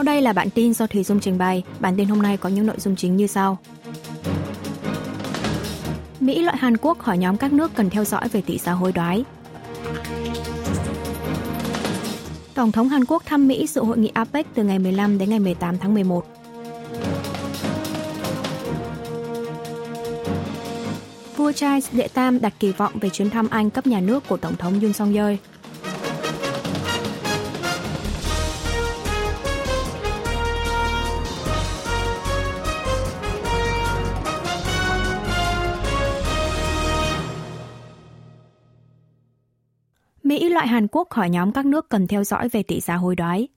Sau đây là bản tin do Thủy Dung trình bày. Bản tin hôm nay có những nội dung chính như sau. Mỹ loại Hàn Quốc khỏi nhóm các nước cần theo dõi về tỷ giá hối đoái. Tổng thống Hàn Quốc thăm Mỹ dự hội nghị APEC từ ngày 15 đến ngày 18 tháng 11. Vua Charles đệ tam đặt kỳ vọng về chuyến thăm Anh cấp nhà nước của Tổng thống Yoon song yeol Mỹ loại Hàn Quốc khỏi nhóm các nước cần theo dõi về tỷ giá hối đoái.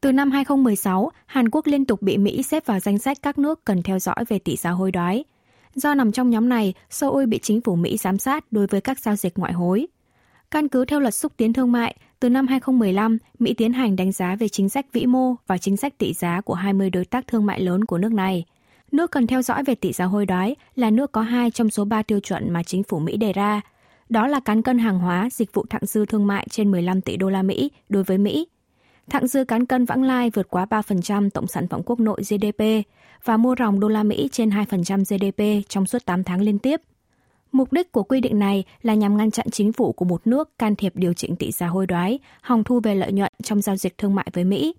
Từ năm 2016, Hàn Quốc liên tục bị Mỹ xếp vào danh sách các nước cần theo dõi về tỷ giá hối đoái. Do nằm trong nhóm này, Seoul bị chính phủ Mỹ giám sát đối với các giao dịch ngoại hối. Căn cứ theo luật xúc tiến thương mại, từ năm 2015, Mỹ tiến hành đánh giá về chính sách vĩ mô và chính sách tỷ giá của 20 đối tác thương mại lớn của nước này. Nước cần theo dõi về tỷ giá hối đoái là nước có hai trong số 3 tiêu chuẩn mà chính phủ Mỹ đề ra – đó là cán cân hàng hóa, dịch vụ thặng dư thương mại trên 15 tỷ đô la Mỹ đối với Mỹ. Thặng dư cán cân vãng lai vượt quá 3% tổng sản phẩm quốc nội GDP và mua ròng đô la Mỹ trên 2% GDP trong suốt 8 tháng liên tiếp. Mục đích của quy định này là nhằm ngăn chặn chính phủ của một nước can thiệp điều chỉnh tỷ giá hối đoái, hòng thu về lợi nhuận trong giao dịch thương mại với Mỹ.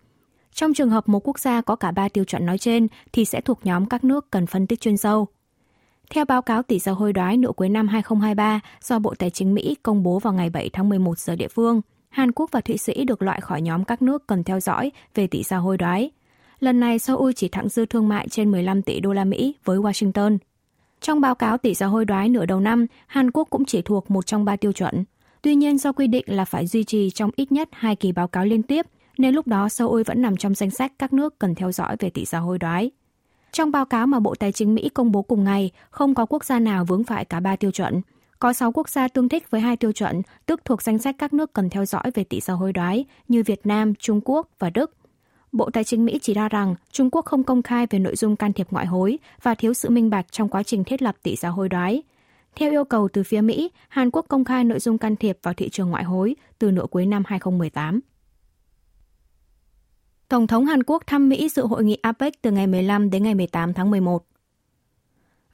Trong trường hợp một quốc gia có cả ba tiêu chuẩn nói trên thì sẽ thuộc nhóm các nước cần phân tích chuyên sâu. Theo báo cáo tỷ giá hối đoái nửa cuối năm 2023 do Bộ Tài chính Mỹ công bố vào ngày 7 tháng 11 giờ địa phương, Hàn Quốc và Thụy Sĩ được loại khỏi nhóm các nước cần theo dõi về tỷ giá hối đoái. Lần này Seoul chỉ thặng dư thương mại trên 15 tỷ đô la Mỹ với Washington. Trong báo cáo tỷ giá hối đoái nửa đầu năm, Hàn Quốc cũng chỉ thuộc một trong ba tiêu chuẩn. Tuy nhiên do quy định là phải duy trì trong ít nhất hai kỳ báo cáo liên tiếp, nên lúc đó Seoul vẫn nằm trong danh sách các nước cần theo dõi về tỷ giá hối đoái. Trong báo cáo mà Bộ Tài chính Mỹ công bố cùng ngày, không có quốc gia nào vướng phải cả ba tiêu chuẩn. Có 6 quốc gia tương thích với hai tiêu chuẩn, tức thuộc danh sách các nước cần theo dõi về tỷ giá hối đoái như Việt Nam, Trung Quốc và Đức. Bộ Tài chính Mỹ chỉ ra rằng Trung Quốc không công khai về nội dung can thiệp ngoại hối và thiếu sự minh bạch trong quá trình thiết lập tỷ giá hối đoái. Theo yêu cầu từ phía Mỹ, Hàn Quốc công khai nội dung can thiệp vào thị trường ngoại hối từ nửa cuối năm 2018. Tổng thống Hàn Quốc thăm Mỹ dự hội nghị APEC từ ngày 15 đến ngày 18 tháng 11.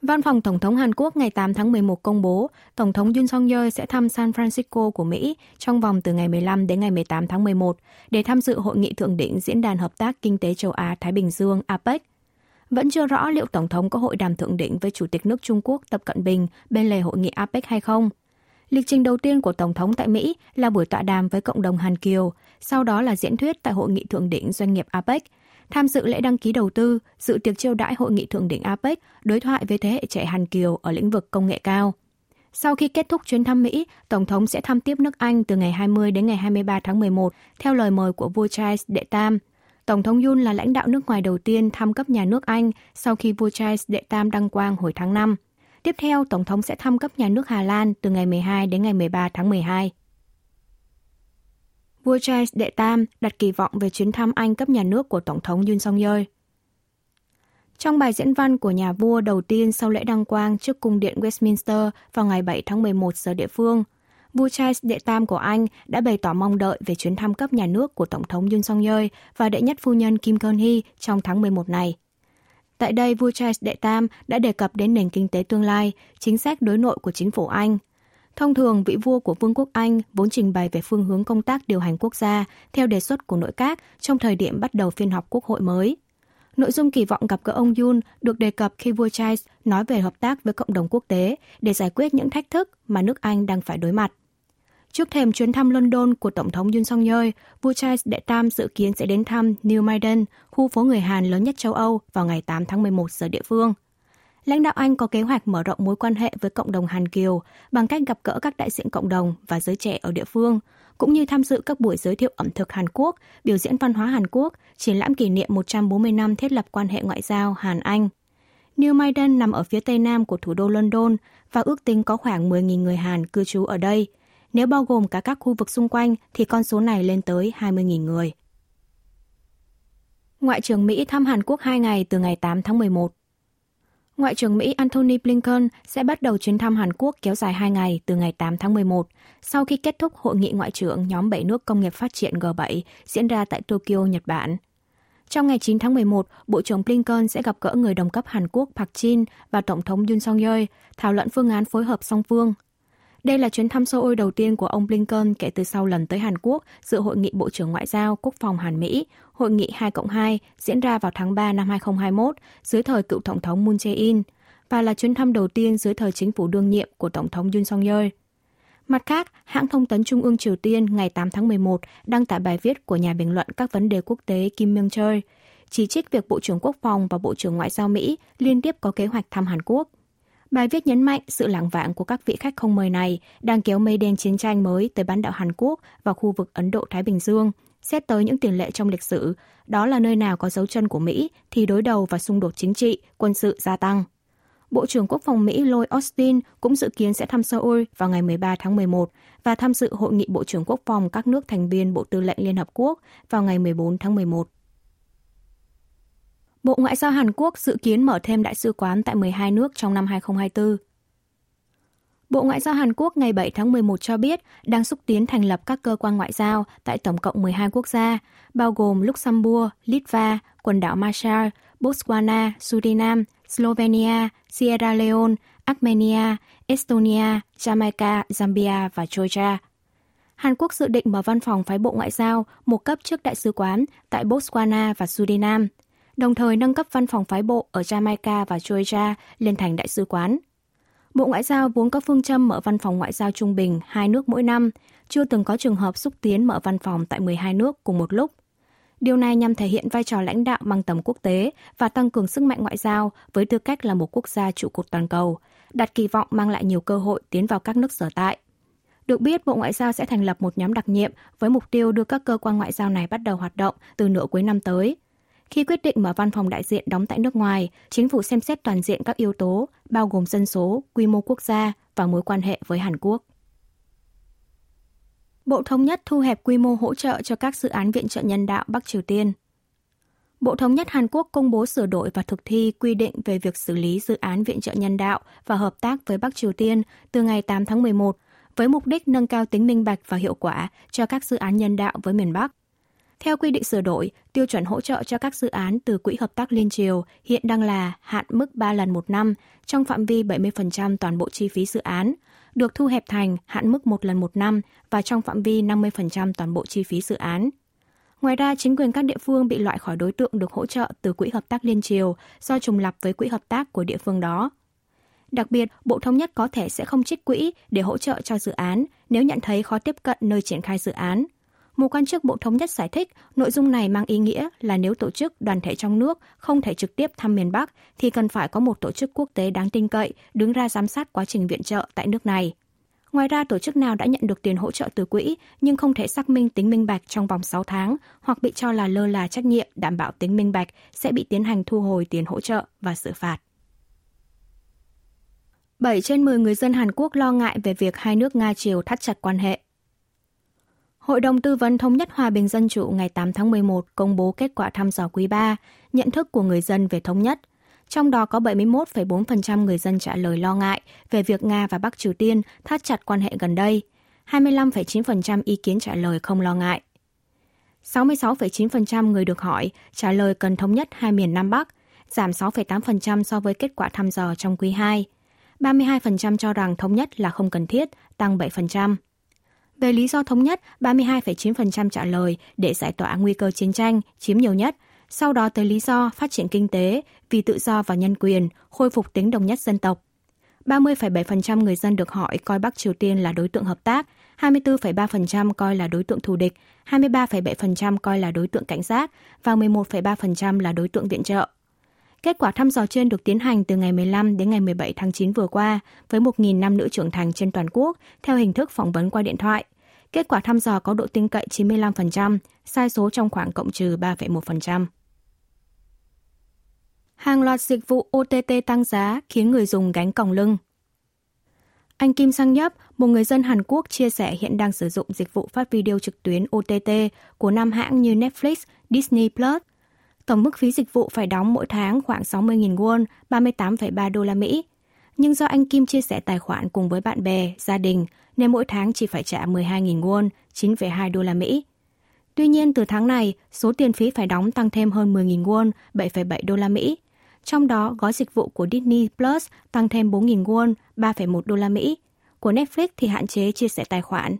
Văn phòng Tổng thống Hàn Quốc ngày 8 tháng 11 công bố, Tổng thống Yoon song yeol sẽ thăm San Francisco của Mỹ trong vòng từ ngày 15 đến ngày 18 tháng 11 để tham dự hội nghị thượng đỉnh Diễn đàn Hợp tác Kinh tế châu Á-Thái Bình Dương APEC. Vẫn chưa rõ liệu Tổng thống có hội đàm thượng đỉnh với Chủ tịch nước Trung Quốc Tập Cận Bình bên lề hội nghị APEC hay không – Lịch trình đầu tiên của Tổng thống tại Mỹ là buổi tọa đàm với cộng đồng Hàn Kiều, sau đó là diễn thuyết tại Hội nghị Thượng đỉnh Doanh nghiệp APEC, tham dự lễ đăng ký đầu tư, dự tiệc chiêu đãi Hội nghị Thượng đỉnh APEC, đối thoại với thế hệ trẻ Hàn Kiều ở lĩnh vực công nghệ cao. Sau khi kết thúc chuyến thăm Mỹ, Tổng thống sẽ thăm tiếp nước Anh từ ngày 20 đến ngày 23 tháng 11 theo lời mời của vua Charles đệ Tam. Tổng thống Yun là lãnh đạo nước ngoài đầu tiên thăm cấp nhà nước Anh sau khi vua Charles đệ Tam đăng quang hồi tháng 5. Tiếp theo, Tổng thống sẽ thăm cấp nhà nước Hà Lan từ ngày 12 đến ngày 13 tháng 12. Vua Charles đệ Tam đặt kỳ vọng về chuyến thăm Anh cấp nhà nước của Tổng thống Yoon song yeol Trong bài diễn văn của nhà vua đầu tiên sau lễ đăng quang trước cung điện Westminster vào ngày 7 tháng 11 giờ địa phương, vua Charles đệ Tam của Anh đã bày tỏ mong đợi về chuyến thăm cấp nhà nước của Tổng thống Yoon song yeol và đệ nhất phu nhân Kim Kon-hee trong tháng 11 này. Tại đây, vua Charles đệ Tam đã đề cập đến nền kinh tế tương lai, chính sách đối nội của chính phủ Anh. Thông thường, vị vua của Vương quốc Anh vốn trình bày về phương hướng công tác điều hành quốc gia theo đề xuất của nội các trong thời điểm bắt đầu phiên họp quốc hội mới. Nội dung kỳ vọng gặp gỡ ông Yun được đề cập khi vua Charles nói về hợp tác với cộng đồng quốc tế để giải quyết những thách thức mà nước Anh đang phải đối mặt. Trước thềm chuyến thăm London của Tổng thống Yoon song yeol vua Charles đệ Tam dự kiến sẽ đến thăm New Maiden, khu phố người Hàn lớn nhất châu Âu vào ngày 8 tháng 11 giờ địa phương. Lãnh đạo Anh có kế hoạch mở rộng mối quan hệ với cộng đồng Hàn Kiều bằng cách gặp gỡ các đại diện cộng đồng và giới trẻ ở địa phương, cũng như tham dự các buổi giới thiệu ẩm thực Hàn Quốc, biểu diễn văn hóa Hàn Quốc, triển lãm kỷ niệm 140 năm thiết lập quan hệ ngoại giao Hàn-Anh. New Maiden nằm ở phía tây nam của thủ đô London và ước tính có khoảng 10.000 người Hàn cư trú ở đây – nếu bao gồm cả các khu vực xung quanh thì con số này lên tới 20.000 người. Ngoại trưởng Mỹ thăm Hàn Quốc 2 ngày từ ngày 8 tháng 11. Ngoại trưởng Mỹ Antony Blinken sẽ bắt đầu chuyến thăm Hàn Quốc kéo dài 2 ngày từ ngày 8 tháng 11, sau khi kết thúc hội nghị ngoại trưởng nhóm 7 nước công nghiệp phát triển G7 diễn ra tại Tokyo, Nhật Bản. Trong ngày 9 tháng 11, Bộ trưởng Blinken sẽ gặp gỡ người đồng cấp Hàn Quốc Park Jin và Tổng thống Yoon song yeol thảo luận phương án phối hợp song phương. Đây là chuyến thăm Seoul đầu tiên của ông Blinken kể từ sau lần tới Hàn Quốc dự hội nghị Bộ trưởng Ngoại giao Quốc phòng Hàn Mỹ, hội nghị 2 cộng 2 diễn ra vào tháng 3 năm 2021 dưới thời cựu Tổng thống Moon Jae-in và là chuyến thăm đầu tiên dưới thời chính phủ đương nhiệm của Tổng thống Yoon song yeol Mặt khác, hãng thông tấn Trung ương Triều Tiên ngày 8 tháng 11 đăng tải bài viết của nhà bình luận các vấn đề quốc tế Kim Myung-choi, chỉ trích việc Bộ trưởng Quốc phòng và Bộ trưởng Ngoại giao Mỹ liên tiếp có kế hoạch thăm Hàn Quốc. Bài viết nhấn mạnh sự lảng vạng của các vị khách không mời này đang kéo mây đen chiến tranh mới tới bán đảo Hàn Quốc và khu vực Ấn Độ-Thái Bình Dương, xét tới những tiền lệ trong lịch sử, đó là nơi nào có dấu chân của Mỹ thì đối đầu và xung đột chính trị, quân sự gia tăng. Bộ trưởng Quốc phòng Mỹ Lloyd Austin cũng dự kiến sẽ thăm Seoul vào ngày 13 tháng 11 và tham dự hội nghị Bộ trưởng Quốc phòng các nước thành viên Bộ Tư lệnh Liên Hợp Quốc vào ngày 14 tháng 11. Bộ Ngoại giao Hàn Quốc dự kiến mở thêm đại sứ quán tại 12 nước trong năm 2024. Bộ Ngoại giao Hàn Quốc ngày 7 tháng 11 cho biết đang xúc tiến thành lập các cơ quan ngoại giao tại tổng cộng 12 quốc gia, bao gồm Luxembourg, Litva, quần đảo Marshall, Botswana, Suriname, Slovenia, Sierra Leone, Armenia, Estonia, Jamaica, Zambia và Georgia. Hàn Quốc dự định mở văn phòng phái bộ ngoại giao một cấp trước đại sứ quán tại Botswana và Suriname, đồng thời nâng cấp văn phòng phái bộ ở Jamaica và Georgia lên thành đại sứ quán. Bộ Ngoại giao vốn có phương châm mở văn phòng ngoại giao trung bình hai nước mỗi năm, chưa từng có trường hợp xúc tiến mở văn phòng tại 12 nước cùng một lúc. Điều này nhằm thể hiện vai trò lãnh đạo mang tầm quốc tế và tăng cường sức mạnh ngoại giao với tư cách là một quốc gia trụ cột toàn cầu, đặt kỳ vọng mang lại nhiều cơ hội tiến vào các nước sở tại. Được biết, Bộ Ngoại giao sẽ thành lập một nhóm đặc nhiệm với mục tiêu đưa các cơ quan ngoại giao này bắt đầu hoạt động từ nửa cuối năm tới. Khi quyết định mở văn phòng đại diện đóng tại nước ngoài, chính phủ xem xét toàn diện các yếu tố, bao gồm dân số, quy mô quốc gia và mối quan hệ với Hàn Quốc. Bộ Thống nhất thu hẹp quy mô hỗ trợ cho các dự án viện trợ nhân đạo Bắc Triều Tiên. Bộ Thống nhất Hàn Quốc công bố sửa đổi và thực thi quy định về việc xử lý dự án viện trợ nhân đạo và hợp tác với Bắc Triều Tiên từ ngày 8 tháng 11 với mục đích nâng cao tính minh bạch và hiệu quả cho các dự án nhân đạo với miền Bắc. Theo quy định sửa đổi, tiêu chuẩn hỗ trợ cho các dự án từ Quỹ Hợp tác Liên Triều hiện đang là hạn mức 3 lần một năm trong phạm vi 70% toàn bộ chi phí dự án, được thu hẹp thành hạn mức một lần một năm và trong phạm vi 50% toàn bộ chi phí dự án. Ngoài ra, chính quyền các địa phương bị loại khỏi đối tượng được hỗ trợ từ Quỹ Hợp tác Liên Triều do trùng lập với quỹ hợp tác của địa phương đó. Đặc biệt, Bộ Thống nhất có thể sẽ không trích quỹ để hỗ trợ cho dự án nếu nhận thấy khó tiếp cận nơi triển khai dự án. Một quan chức Bộ Thống nhất giải thích nội dung này mang ý nghĩa là nếu tổ chức đoàn thể trong nước không thể trực tiếp thăm miền Bắc thì cần phải có một tổ chức quốc tế đáng tin cậy đứng ra giám sát quá trình viện trợ tại nước này. Ngoài ra, tổ chức nào đã nhận được tiền hỗ trợ từ quỹ nhưng không thể xác minh tính minh bạch trong vòng 6 tháng hoặc bị cho là lơ là trách nhiệm đảm bảo tính minh bạch sẽ bị tiến hành thu hồi tiền hỗ trợ và xử phạt. 7 trên 10 người dân Hàn Quốc lo ngại về việc hai nước Nga-Triều thắt chặt quan hệ. Hội đồng Tư vấn Thống nhất Hòa bình Dân chủ ngày 8 tháng 11 công bố kết quả thăm dò quý 3, nhận thức của người dân về thống nhất. Trong đó có 71,4% người dân trả lời lo ngại về việc Nga và Bắc Triều Tiên thắt chặt quan hệ gần đây, 25,9% ý kiến trả lời không lo ngại. 66,9% người được hỏi trả lời cần thống nhất hai miền Nam Bắc, giảm 6,8% so với kết quả thăm dò trong quý 2. 32% cho rằng thống nhất là không cần thiết, tăng 7%. Về lý do thống nhất, 32,9% trả lời để giải tỏa nguy cơ chiến tranh chiếm nhiều nhất, sau đó tới lý do phát triển kinh tế, vì tự do và nhân quyền, khôi phục tính đồng nhất dân tộc. 30,7% người dân được hỏi coi Bắc Triều Tiên là đối tượng hợp tác, 24,3% coi là đối tượng thù địch, 23,7% coi là đối tượng cảnh giác và 11,3% là đối tượng viện trợ. Kết quả thăm dò trên được tiến hành từ ngày 15 đến ngày 17 tháng 9 vừa qua với 1.000 nam nữ trưởng thành trên toàn quốc theo hình thức phỏng vấn qua điện thoại. Kết quả thăm dò có độ tin cậy 95%, sai số trong khoảng cộng trừ 3,1%. Hàng loạt dịch vụ OTT tăng giá khiến người dùng gánh còng lưng. Anh Kim Sang Nhấp, một người dân Hàn Quốc chia sẻ hiện đang sử dụng dịch vụ phát video trực tuyến OTT của năm hãng như Netflix, Disney Plus. Tổng mức phí dịch vụ phải đóng mỗi tháng khoảng 60.000 won, 38,3 đô la Mỹ. Nhưng do anh Kim chia sẻ tài khoản cùng với bạn bè, gia đình, nên mỗi tháng chỉ phải trả 12.000 won, 9,2 đô la Mỹ. Tuy nhiên, từ tháng này, số tiền phí phải đóng tăng thêm hơn 10.000 won, 7,7 đô la Mỹ. Trong đó, gói dịch vụ của Disney Plus tăng thêm 4.000 won, 3,1 đô la Mỹ. Của Netflix thì hạn chế chia sẻ tài khoản.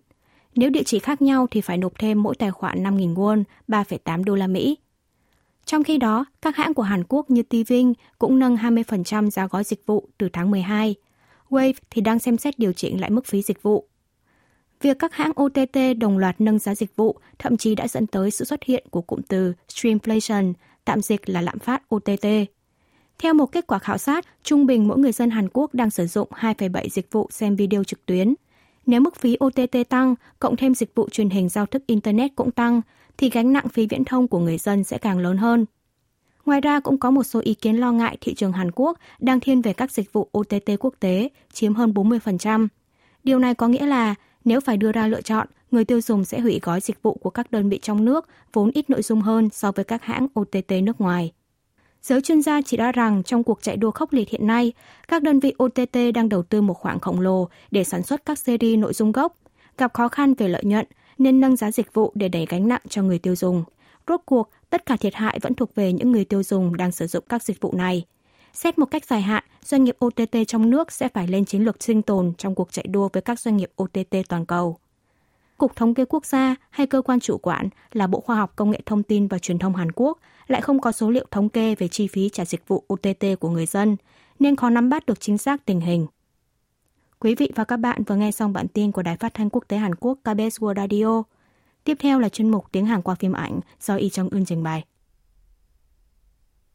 Nếu địa chỉ khác nhau thì phải nộp thêm mỗi tài khoản 5.000 won, 3,8 đô la Mỹ. Trong khi đó, các hãng của Hàn Quốc như TVING cũng nâng 20% giá gói dịch vụ từ tháng 12. Wave thì đang xem xét điều chỉnh lại mức phí dịch vụ. Việc các hãng OTT đồng loạt nâng giá dịch vụ thậm chí đã dẫn tới sự xuất hiện của cụm từ streamflation, tạm dịch là lạm phát OTT. Theo một kết quả khảo sát, trung bình mỗi người dân Hàn Quốc đang sử dụng 2,7 dịch vụ xem video trực tuyến. Nếu mức phí OTT tăng, cộng thêm dịch vụ truyền hình giao thức Internet cũng tăng, thì gánh nặng phí viễn thông của người dân sẽ càng lớn hơn. Ngoài ra cũng có một số ý kiến lo ngại thị trường Hàn Quốc đang thiên về các dịch vụ OTT quốc tế, chiếm hơn 40%. Điều này có nghĩa là nếu phải đưa ra lựa chọn, người tiêu dùng sẽ hủy gói dịch vụ của các đơn vị trong nước vốn ít nội dung hơn so với các hãng OTT nước ngoài. Giới chuyên gia chỉ ra rằng trong cuộc chạy đua khốc liệt hiện nay, các đơn vị OTT đang đầu tư một khoản khổng lồ để sản xuất các series nội dung gốc, gặp khó khăn về lợi nhuận nên nâng giá dịch vụ để đẩy gánh nặng cho người tiêu dùng. Rốt cuộc, tất cả thiệt hại vẫn thuộc về những người tiêu dùng đang sử dụng các dịch vụ này. Xét một cách dài hạn, doanh nghiệp OTT trong nước sẽ phải lên chiến lược sinh tồn trong cuộc chạy đua với các doanh nghiệp OTT toàn cầu. Cục Thống kê Quốc gia hay cơ quan chủ quản là Bộ Khoa học Công nghệ Thông tin và Truyền thông Hàn Quốc lại không có số liệu thống kê về chi phí trả dịch vụ OTT của người dân, nên khó nắm bắt được chính xác tình hình. Quý vị và các bạn vừa nghe xong bản tin của Đài Phát thanh Quốc tế Hàn Quốc KBS World Radio. Tiếp theo là chuyên mục Tiếng Hàn qua phim ảnh do Y Trong Ưn trình bày.